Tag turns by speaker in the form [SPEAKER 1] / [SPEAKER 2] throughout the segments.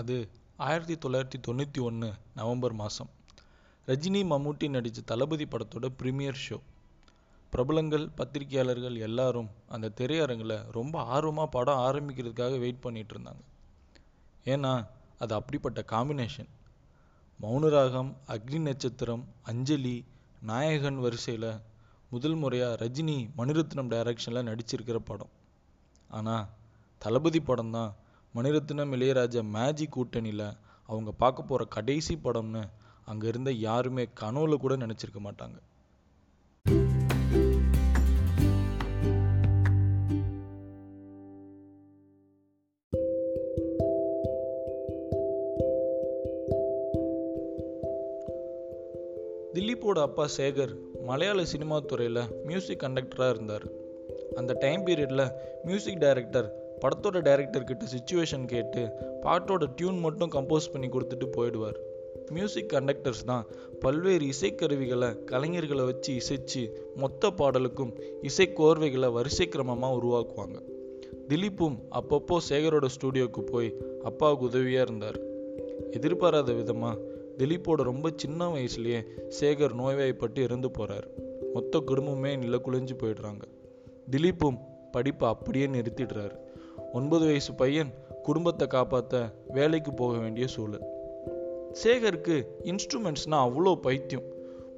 [SPEAKER 1] அது ஆயிரத்தி தொள்ளாயிரத்தி தொண்ணூற்றி ஒன்று நவம்பர் மாதம் ரஜினி மம்முட்டி நடித்த தளபதி படத்தோட ப்ரீமியர் ஷோ பிரபலங்கள் பத்திரிகையாளர்கள் எல்லாரும் அந்த திரையரங்கில் ரொம்ப ஆர்வமாக படம் ஆரம்பிக்கிறதுக்காக வெயிட் பண்ணிட்டு இருந்தாங்க. ஏன்னா அது அப்படிப்பட்ட காம்பினேஷன் மௌனராகம் அக்னி நட்சத்திரம் அஞ்சலி நாயகன் வரிசையில் முதல் முறையாக ரஜினி மணிரத்னம் டைரக்ஷனில் நடிச்சிருக்கிற படம். ஆனால் தளபதி படம் தான் மணிரத்னம் இளையராஜா மேஜிக் கூட்டணியில் அவங்க பார்க்க போகிற கடைசி படம்னு அங்கே இருந்த யாருமே கனவுல கூட நினச்சிருக்க மாட்டாங்க. திலீப்போட அப்பா சேகர் மலையாள சினிமா துறையில் மியூசிக் கண்டக்டராக இருந்தார். அந்த டைம் பீரியடில் மியூசிக் டைரக்டர் படத்தோட டைரக்டர்கிட்ட சுச்சுவேஷன் கேட்டு பாட்டோட டியூன் மட்டும் கம்போஸ் பண்ணி கொடுத்துட்டு போயிடுவார். மியூசிக் கண்டக்டர்ஸ் தான் பல்வேறு இசைக்கருவிகளை கலைஞர்களை வச்சு இசைச்சு மொத்த பாடலுக்கும் இசை கோர்வைகளை வரிசை கிரமமாக உருவாக்குவாங்க. திலீப்பும் அப்பப்போ சேகரோட ஸ்டூடியோவுக்கு போய் அப்பாவுக்கு உதவியாக இருந்தார். எதிர்பாராத விதமாக திலீப்போட ரொம்ப சின்ன வயசுலேயே சேகர் நோய்வாய்ப்பட்டு இறந்து போகிறார் மொத்த குடும்பமே நிலக்குலைஞ்சு போயிடுறாங்க. திலீப்பும் படிப்பை அப்படியே நிறுத்திடுறாரு. ஒன்பது வயசு பையன் குடும்பத்தை காப்பாற்ற வேலைக்கு போக வேண்டிய சூழல். சேகருக்கு இன்ஸ்ட்ருமெண்ட்ஸ்னால் அவ்வளோ பைத்தியம்.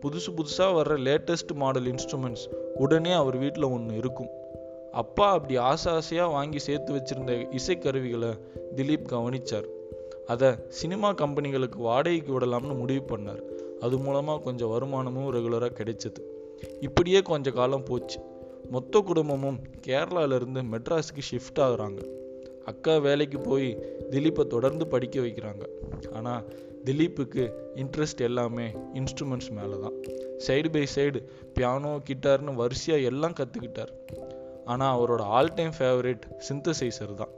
[SPEAKER 1] புதுசு புதுசாக வர்ற லேட்டஸ்ட் மாடல் இன்ஸ்ட்ருமெண்ட்ஸ் உடனே அவர் வீட்டில் ஒன்று இருக்கும். அப்பா அப்படி ஆசை ஆசையாக வாங்கி சேர்த்து வச்சிருந்த இசைக்கருவிகளை திலீப் கவனிச்சார். அதை சினிமா கம்பெனிகளுக்கு வாடகைக்கு விடலாம்னு முடிவு பண்ணார். அது மூலமாக கொஞ்சம் வருமானமும் ரெகுலராக கிடைச்சது. இப்படியே கொஞ்ச காலம் போச்சு. மொத்த குடும்பமும் கேரளாவிலேருந்து மெட்ராஸுக்கு ஷிஃப்ட் ஆகுறாங்க. அக்கா வேலைக்கு போய் திலீப்பை தொடர்ந்து படிக்க வைக்கிறாங்க. ஆனால் திலீப்புக்கு இன்ட்ரெஸ்ட் எல்லாமே இன்ஸ்ட்ருமெண்ட்ஸ் மேலே தான் சைடு பை சைடு பியானோ கிட்டார்னு வரிசையாக எல்லாம் கற்றுக்கிட்டார் ஆனால் அவரோட ஆல் டைம் ஃபேவரேட் சிந்தசைசர் தான்.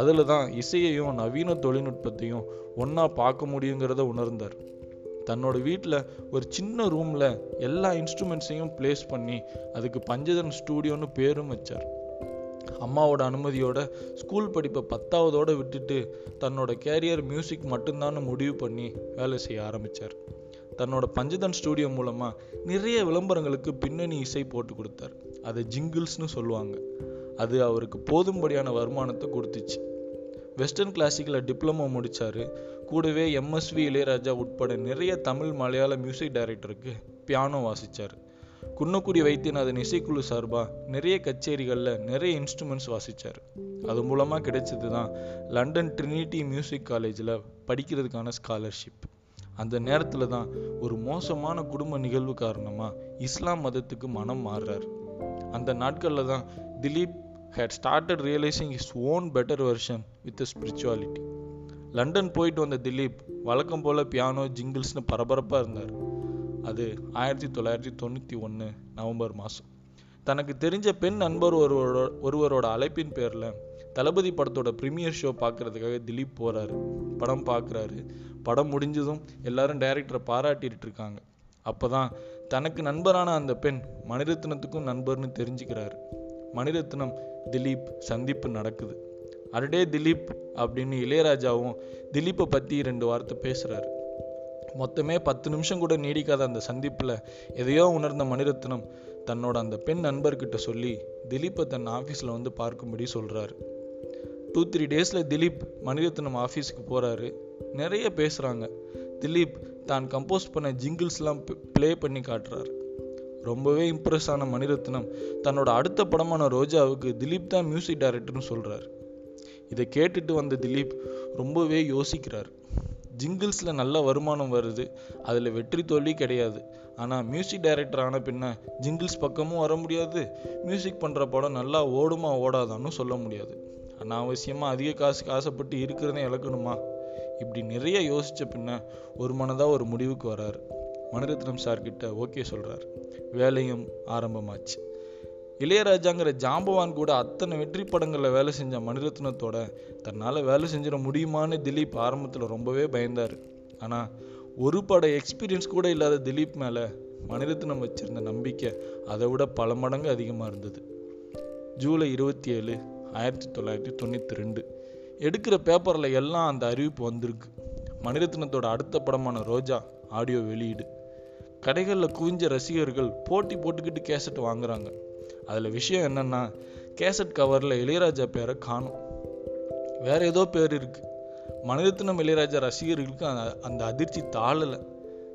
[SPEAKER 1] அதில் தான் இசையையும் நவீன தொழில்நுட்பத்தையும் ஒன்றா பார்க்க முடியுங்கிறத உணர்ந்தார். தன்னோட வீட்டில் ஒரு சின்ன ரூமில் எல்லா இன்ஸ்ட்ருமெண்ட்ஸையும் ப்ளேஸ் பண்ணி அதுக்கு பஞ்சதன் ஸ்டூடியோன்னு பேரும் வச்சார். அம்மாவோட அனுமதியோட ஸ்கூல் படிப்பை பத்தாவதோடு விட்டுட்டு தன்னோட கேரியர் மியூசிக் மட்டும்தான் முடிவு பண்ணி வேலை செய்ய ஆரம்பித்தார் தன்னோட பஞ்சதன் ஸ்டூடியோ மூலமாக நிறைய விளம்பரங்களுக்கு பின்னணி இசை போட்டு கொடுத்தார். அதை ஜிங்கிள்ஸ்னு சொல்லுவாங்க. அது அவருக்கு போதும்படியான வருமானத்தை கொடுத்துச்சு. வெஸ்டர்ன் கிளாசிக்கில் டிப்ளமோ முடித்தார் கூடவே எம்எஸ்வி இளையராஜா உட்பட நிறைய தமிழ் மலையாள மியூசிக் டைரக்டருக்கு பியானோ வாசித்தார் குன்னக்குடி வைத்தியநாதன் இசைக்குழு சார்பாக நிறைய கச்சேரிகளில் நிறைய இன்ஸ்ட்ருமெண்ட்ஸ் வாசித்தார் அது மூலமாக கிடைச்சது தான் லண்டன் ட்ரினிட்டி மியூசிக் காலேஜில் படிக்கிறதுக்கான ஸ்காலர்ஷிப் அந்த நேரத்தில் தான் ஒரு மோசமான குடும்ப நிகழ்வு காரணமாக இஸ்லாம் மதத்துக்கு மனம் மாறுறார். அந்த நாட்களில் தான் Dilip had started realising is own better version with spirituality London போயிட்டு வந்த திலீப் வழக்கம் போல் பியானோ ஜிங்கிள்ஸ்னு பரபரப்பாக இருந்தார். அது ஆயிரத்தி தொள்ளாயிரத்தி தொண்ணூற்றி ஒன்று நவம்பர் மாதம் தனக்கு தெரிஞ்ச பெண் நண்பர் ஒருவரோட ஒருவரோட அழைப்பின் பேரில் தளபதி படத்தோட ப்ரீமியர் ஷோ பார்க்குறதுக்காக திலீப் போகிறாரு படம் பார்க்குறாரு படம் முடிஞ்சதும் எல்லாரும் டைரக்டரை பாராட்டிட்டு இருக்காங்க. அப்போ தான் தனக்கு நண்பரான அந்த பெண் மணிரத்னத்துக்கும் நண்பர்னு தெரிஞ்சுக்கிறாரு. மணிரத்னம் திலீப் சந்திப்பு நடக்குது. அடடே திலீப் அப்படின்னு இளையராஜாவும் திலீப்பை பற்றி ரெண்டு வார்த்தை பேசுகிறாரு மொத்தமே பத்து நிமிஷம் கூட நீடிக்காத அந்த சந்திப்பில் எதையோ உணர்ந்த மணிரத்னம் தன்னோட அந்த பெண் நண்பர்கிட்ட சொல்லி திலீப்பை தன் ஆஃபீஸில் வந்து பார்க்கும்படி சொல்கிறாரு டூ த்ரீ டேஸில் திலீப் மணிரத்னம் ஆஃபீஸுக்கு போகிறாரு நிறைய பேசுகிறாங்க திலீப் தான் கம்போஸ் பண்ண ஜிங்கிள்ஸ்லாம் ப்ளே பண்ணி காட்டுறாரு. ரொம்பவே இம்ப்ரெஸ் ஆன மணிரத்னம் தன்னோட அடுத்த படமான ரோஜாவுக்கு திலீப் தான் மியூசிக் டைரக்டர்னு சொல்கிறார் இதை கேட்டுட்டு வந்த திலீப் ரொம்பவே யோசிக்கிறார். ஜிங்கிள்ஸில் நல்ல வருமானம் வருது அதில் வெற்றி தோல்வி கிடையாது. ஆனால் மியூசிக் டைரக்டர் ஆன பின்ன ஜிங்கிள்ஸ் பக்கமும் வர முடியாது மியூசிக் பண்ணுற படம் நல்லா ஓடுமா ஓடாதான்னு சொல்ல முடியாது. அனாவசியமாக அதிக காசுக்கு ஆசைப்பட்டு இருக்கிறதே இழக்கணுமா? இப்படி நிறைய யோசித்த பின்ன ஒரு மனதாக ஒரு முடிவுக்கு வராரு. மணிரத்னம் சார்கிட்ட ஓகே சொல்கிறார் வேலையும் ஆரம்பமாச்சு. இளையராஜாங்கிற ஜாம்பவான் கூட அத்தனை வெற்றி படங்களில் வேலை செஞ்ச மணிரத்னத்தோட தன்னால் வேலை செஞ்சிட முடியுமான்னு திலீப் ஆரம்பத்தில் ரொம்பவே பயந்தார். ஆனால் ஒரு பட எக்ஸ்பீரியன்ஸ் கூட இல்லாத திலீப் மேலே மணிரத்னம் வச்சிருந்த நம்பிக்கை அதை விட பல மடங்கு அதிகமாக இருந்தது. ஜூலை இருபத்தி ஏழு ஆயிரத்தி தொள்ளாயிரத்தி தொண்ணூற்றி ரெண்டு. எடுக்கிற பேப்பரில் எல்லாம் அந்த அறிவிப்பு வந்திருக்கு. மணிரத்னத்தோட அடுத்த படமான ரோஜா ஆடியோ வெளியீடு. கடைகளில் குவிஞ்ச ரசிகர்கள் போட்டி போட்டுக்கிட்டு கேசட் வாங்குறாங்க. அதில் விஷயம் என்னன்னா கேசட் கவரில் இளையராஜா பேரை காணும். வேற ஏதோ பேர் இருக்கு. மனிதத்தினம் இளையராஜா ரசிகர்களுக்கு அந்த அந்த அதிர்ச்சி தாழலை.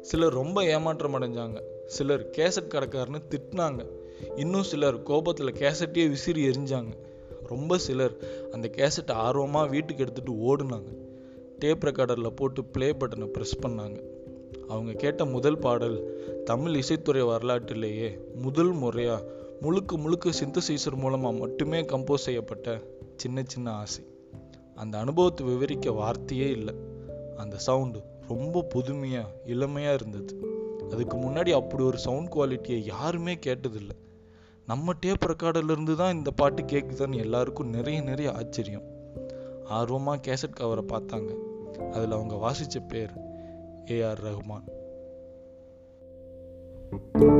[SPEAKER 1] சிலர் ரொம்ப ஏமாற்றம் அடைஞ்சாங்க. சிலர் கேசட் கடைக்காரன்னு திட்டினாங்க. இன்னும் சிலர் கோபத்தில் கேசட்டையே விசிறி எரிஞ்சாங்க. ரொம்ப சிலர் அந்த கேசட்டை ஆர்வமாக வீட்டுக்கு எடுத்துகிட்டு ஓடுனாங்க. டேப் ரெக்கார்டரில் போட்டு ப்ளே பட்டனை ப்ரெஸ் பண்ணாங்க. அவங்க கேட்ட முதல் பாடல் தமிழ் இசைத்துறை வரலாற்றிலேயே முதல் முறையாக முழுக்க முழுக்க சிந்தசைசர் மூலமாக மட்டுமே கம்போஸ் செய்யப்பட்ட சின்ன சின்ன ஆசை. அந்த அனுபவத்தை விவரிக்க வார்த்தையே இல்லை. அந்த சவுண்டு ரொம்ப புதுமையாக இளமையாக இருந்தது. அதுக்கு முன்னாடி அப்படி ஒரு சவுண்ட் குவாலிட்டியை யாருமே கேட்டதில்லை. நம்ம டேப் ரெக்கார்டிலிருந்து தான் இந்த பாட்டு கேட்குதுன்னு எல்லாருக்கும் நிறைய நிறைய ஆச்சரியம். ஆர்வமாக கேசட் கவரை பார்த்தாங்க. அதில் அவங்க வாசித்த பேர் A.R. Rahman thank you